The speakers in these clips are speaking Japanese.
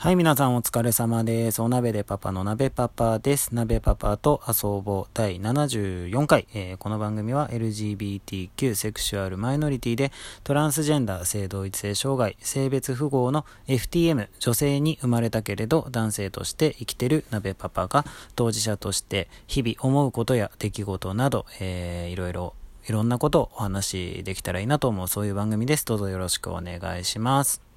はい、皆さんお疲れ様です。お鍋でパパの鍋パパです。鍋パパと遊ぼう第74回、えー、この番組は LGBTQ セクシュアルマイノリティでトランスジェンダー性同一性障害性別符号の FTM 女性に生まれたけれど男性として生きてる鍋パパが当事者として日々思うことや出来事など、えー、いろいろいろんなことをお話しできたらいいなと思うそういう番組です。どうぞよろしくお願いします。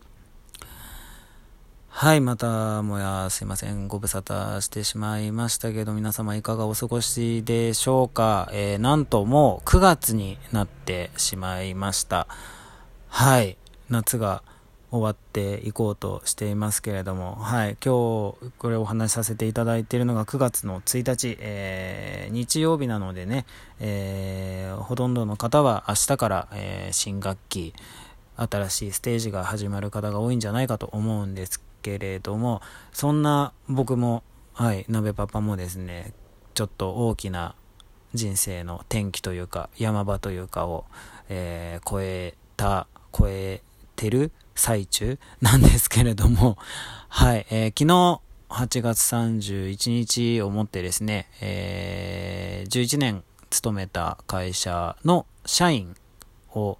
はい、またもやすいません。ご無沙汰してしまいましたけど、皆様いかがお過ごしでしょうか？えー、なんともう9月になってしまいました。はい、夏が終わっていこうとしていますけれども、はい、今日これお話しさせていただいているのが9月の1日、えー、日曜日なのでね、えー、ほとんどの方は明日から、えー、新学期、新しいステージが始まる方が多いんじゃないかと思うんですけれども、そんな僕も、はい、鍋パパもですね、ちょっと大きな人生の転機というか、山場というかを、えー、超えた、超えてる最中 なんですけれども、はい、えー、昨日、8月31日をもってですね、えー、11年勤めた会社の社員を、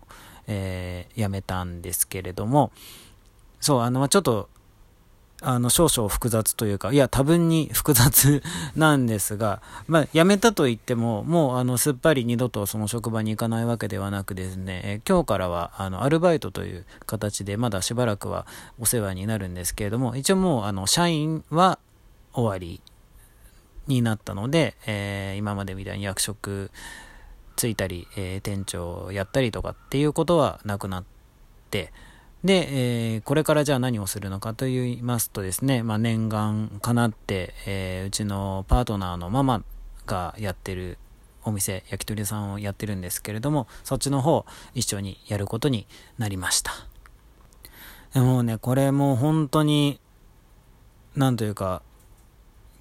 えー、辞めたんですけれども、そう、あの、まちょっとあの、少々複雑というか、いや、多分に複雑 なんですが、まあ、辞めたと言っても、もう、あの、すっぱり二度とその職場に行かないわけではなくですね、え今日からは、あの、アルバイトという形で、まだしばらくはお世話になるんですけれども、一応もう、あの、社員は終わりになったので、えー、今までみたいに役職ついたり、えー、店長やったりとかっていうことはなくなって、で、えー、これからじゃあ何をするのかと言いますとですね、まあ、念願かなって、えー、うちのパートナーのママがやってるお店、焼き鳥屋さんをやってるんですけれども、そっちの方一緒にやることになりました。でもね、これも本当に、なんというか、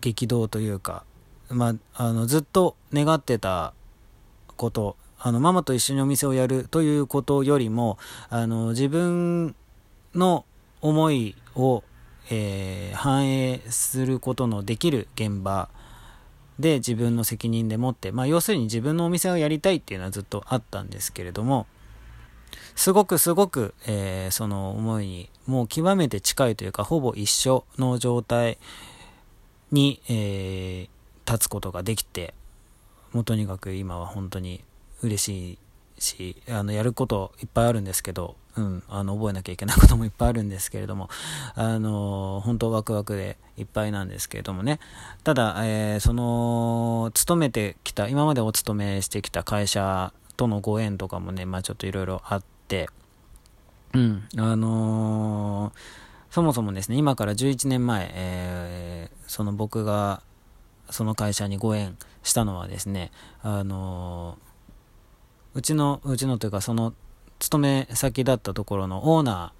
激動というか、まあ、あの、ずっと願ってたことあの、ママと一緒にお店をやるということよりも、あの、自分の思いを、えー、反映することのできる現場で自分の責任でもって、まあ、要するに自分のお店をやりたいっていうのはずっとあったんですけれども、すごくすごく、えー、その思いに、もう極めて近いというか、ほぼ一緒の状態に、えー、立つことができて、もうとにかく今は本当に嬉しいし、あの、やることいっぱいあるんですけど、うん、あの、覚えなきゃいけないこともいっぱいあるんですけれども、あの、本当ワクワクでいっぱいなんですけれどもね。ただ、えー、その、勤めてきた、今までお勤めしてきた会社とのご縁とかもね、まあちょっといろいろあって、うん、あのー、そもそもですね、今から11年前、えー、その僕が、その会社にご縁したのはですね、あのーうちの、うちのというか、その、勤め先だったところのオーナ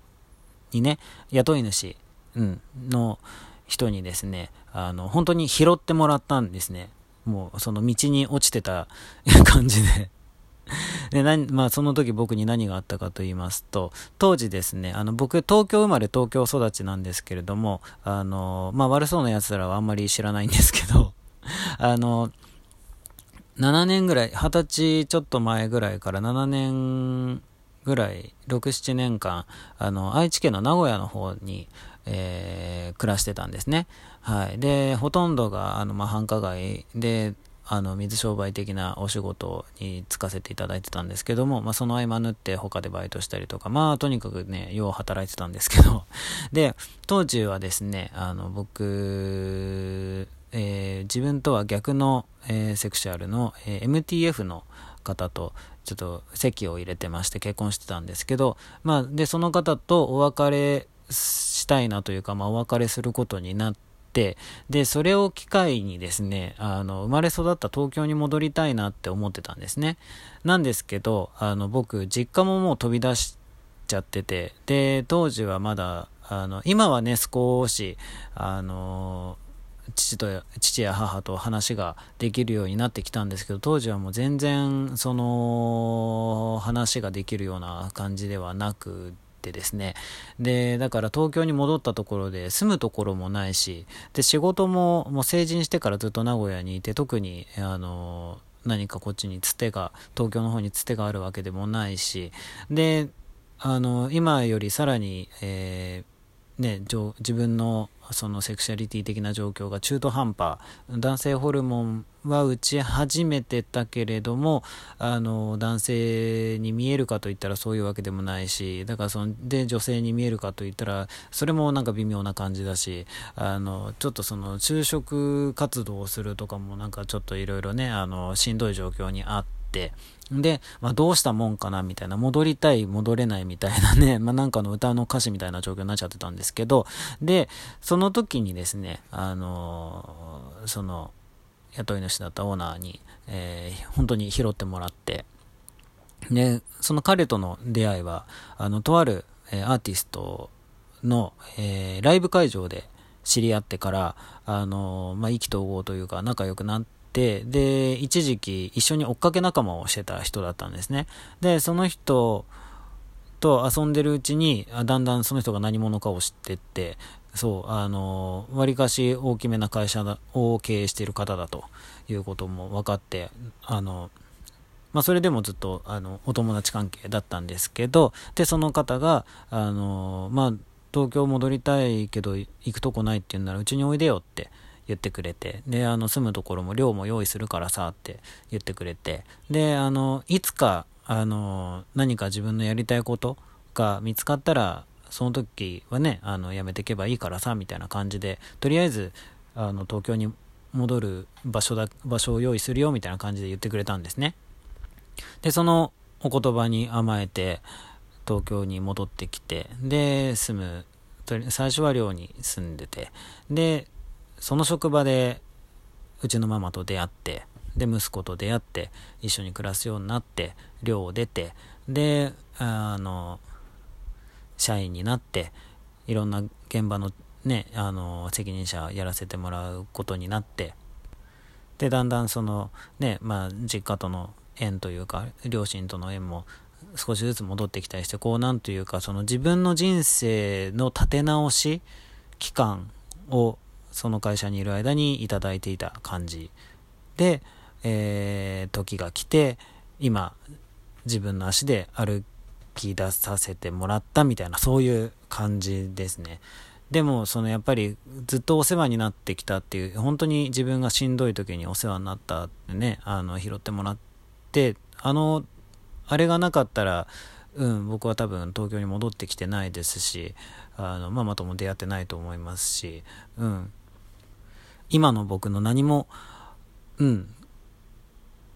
ーにね、雇い主、うん、の人にですね、あの、本当に拾ってもらったんですね。もう、その道に落ちてた 感じでで、なまあ、その時僕に何があったかと言いますと、当時ですね、あの、僕、東京生まれ東京育ちなんですけれども、あの、まあ、悪そうな奴らはあんまり知らないんですけど、あの、7年ぐらい、20歳ちょっと前ぐらいから7年ぐらい、6、7年間、あの、愛知県の名古屋の方に、えー、暮らしてたんですね。はい。で、ほとんどが、あの、まあ、繁華街で、あの、水商売的なお仕事に就かせていただいてたんですけども、まあ、その合間縫って他でバイトしたりとか、まあ、とにかくね、よう働いてたんですけど、で、当時はですね、あの、僕、えー、自分とは逆の、えー、セクシュアルの、えー、MTF の方とちょっと籍を入れてまして結婚してたんですけど、まあ、で、その方とお別れしたいなというか、まあ、お別れすることになって、で、それを機会にですね、あの、生まれ育った東京に戻りたいなって思ってたんですね。なんですけど、あの、僕、実家ももう飛び出しちゃってて、で、当時はまだ、あの、今はね、少し、あの、父と父や母と話ができるようになってきたんですけど当時はもう全然その話ができるような感じではなくてですね。で、だから東京に戻ったところで住むところもないし、で、仕事ももう成人してからずっと名古屋にいて、特に、あの、何かこっちにつてが、東京の方につてがあるわけでもないし、で、あの、今よりさらに、えー、ね、自分のそのセクシャリティ的な状況が中途半端男性ホルモンは打ち始めてたけれどもあの男性に見えるかといったらそういうわけでもないしだからそので女性に見えるかといったらそれもなんか微妙な感じだしあのちょっとその就職活動をするとかもなんかちょっといろいろねあのしんどい状況にあって。で、まあ、どうしたもんかなみたいな、戻りたい、戻れないみたいなね、まあ、なんかの歌の歌詞みたいな状況になっちゃってたんですけど、で、その時にですね、あのー、その、雇い主だったオーナーに、えー、本当に拾ってもらって、で、その彼との出会いは、あの、とある、え、アーティストの、えー、ライブ会場で知り合ってから、あのまあ、意気投合というか仲良くなって、で、一時期一緒に追っかけ仲間をしてた人だったんですね。で、その人と遊んでるうちに、だんだんその人が何者かを知ってって、そう、あの、わりかし大きめな会社を経営している方だということも分かって、あの、まあ、それでもずっと、あの、お友達関係だったんですけど、で、その方が、あの、まあ、東京戻りたいけど行くとこないって言うならうちにおいでよって言ってくれて、で、あの、住むところも寮も用意するからさって言ってくれて、で、あの、いつか、あの、何か自分のやりたいことが見つかったら、その時はね、あの、やめていけばいいからさ、みたいな感じで、とりあえず、あの、東京に戻る場所だ、場所を用意するよ、みたいな感じで言ってくれたんですね。で、そのお言葉に甘えて、東京に戻ってきて、で、住む、最初は寮に住んでて、で、その職場でうちのママと出会ってで息子と出会って一緒に暮らすようになって寮を出てであの社員になっていろんな現場のねあの責任者やらせてもらうことになってでだんだんそのねまあ実家との縁というか両親との縁も少しずつ戻ってきたりしてこうなんというかその自分の人生の立て直し期間をその会社にいる間にいただいていた感じで、えー、時が来て、今、自分の足で歩き出させてもらったみたいな、そういう感じですね。でも、そのやっぱりずっとお世話になってきたっていう、本当に自分がしんどい時にお世話になったってね、あの、拾ってもらって、あの、あれがなかったら、うん、僕は多分東京に戻ってきてないですし、あの、ママとも出会ってないと思いますし、うん、今の僕の何も、うん、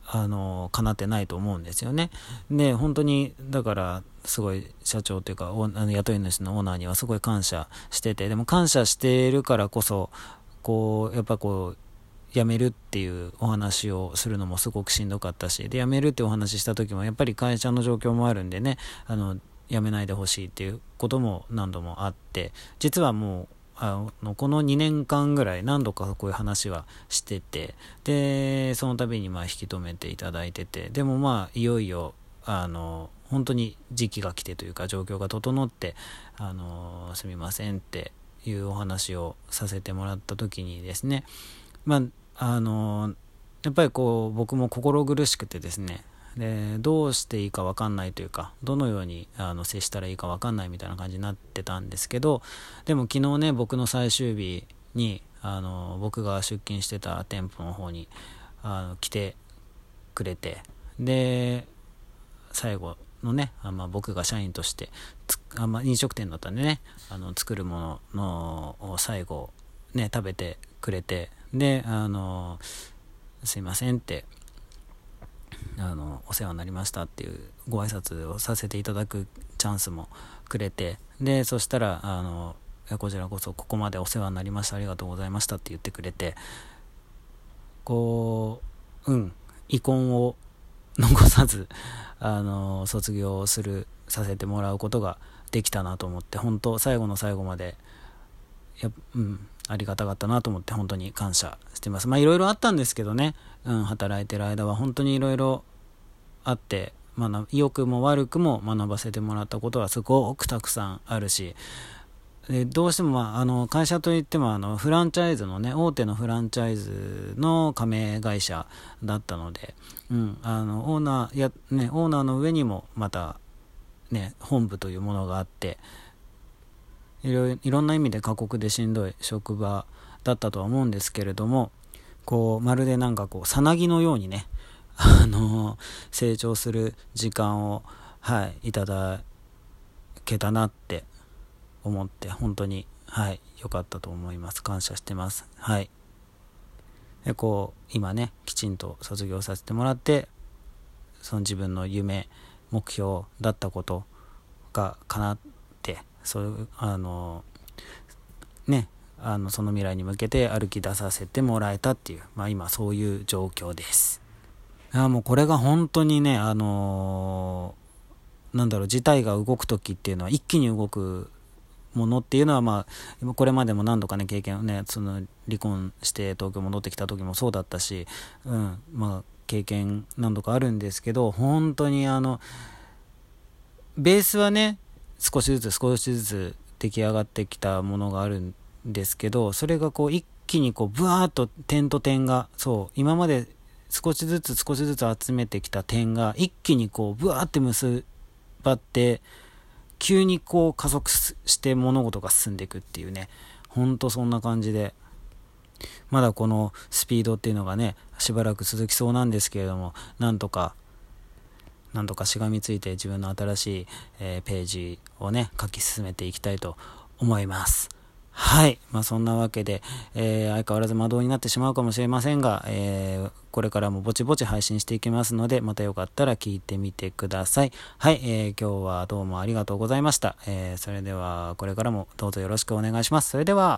あの、叶ってないと思うんですよね。で、本当に、だから、すごい社長というか、あの雇い主のオーナーにはすごい感謝してて、でも感謝してるからこそ、こう、やっぱこう、辞めるっていうお話をするのもすごくしんどかったし、で、辞めるってお話しした時も、やっぱり会社の状況もあるんでね、あの、辞めないでほしいっていうことも何度もあって、実はもうあのこの2年間ぐらい何度かこういう話はしててでその度にまあ引き止めていただいててでもまあいよいよあの本当に時期が来てというか状況が整ってあのすみませんっていうお話をさせてもらった時にですねまああのやっぱりこう僕も心苦しくてですねでどうしていいか分かんないというかどのようにあの接したらいいか分かんないみたいな感じになってたんですけどでも昨日ね僕の最終日にあの僕が出勤してた店舗の方にあの来てくれてで最後のね、あま、僕が社員としてあま、飲食店だったんでねあの作るものの最後ね食べてくれてであのすいませんってあのお世話になりましたっていうご挨拶をさせていただくチャンスもくれてでそしたらあのこちらこそここまでお世話になりましたありがとうございましたって言ってくれてこううん遺恨を残さずあの卒業するさせてもらうことができたなと思って本当最後の最後までや、うん、ありがたかったなと思って本当に感謝してます。まあいろいろあったんですけどね、うん、働いてる間は本当にいろいろあって、学良くも悪くも学ばせてもらったことはすごくたくさんあるし、でどうしても、まあ、あの会社といってもあのフランチャイズのね大手のフランチャイズの加盟会社だったので、うん、あのオーナーや、ね、オーナーの上にもまた、ね、本部というものがあっていろいろんな意味で過酷でしんどい職場だったとは思うんですけれどもこうまるでなんかこうさなぎのようにね あの成長する時間を、はい、いただけたなって思って本当にはい良かったと思います。感謝してます。はい。でこう今ねきちんと卒業させてもらってその自分の夢目標だったことが叶ってそうあのねあのその未来に向けて歩き出させてもらえたっていう、まあ、今そういう状況です。いやもうこれが本当にねあのー、なんだろう事態が動く時っていうのは一気に動くものっていうのは、まあ、これまでも何度かね、経験をね、その離婚して東京戻ってきた時もそうだったし、うん、まあ、経験何度かあるんですけど、本当にあの、ベースはね、少しずつ少しずつ出来上がってきたものがあるんですけど、それがこう一気にこう、ブワーッと点と点が、そう、今まで少しずつ少しずつ集めてきた点が一気にこう、ブワーって結ばって、急にこう加速して物事が進んでいくっていうね、ほんとそんな感じで、まだこのスピードっていうのがね、しばらく続きそうなんですけれども、なんとか、なんとかしがみついて自分の新しい、えー、ページをね、書き進めていきたいと思います。はい。まあ、そんなわけで、えー、相変わらず魔導になってしまうかもしれませんが、えー、これからもぼちぼち配信していきますので、またよかったら聞いてみてください。はい。えー、今日はどうもありがとうございました。えそれでは、これからもどうぞよろしくお願いします。それでは、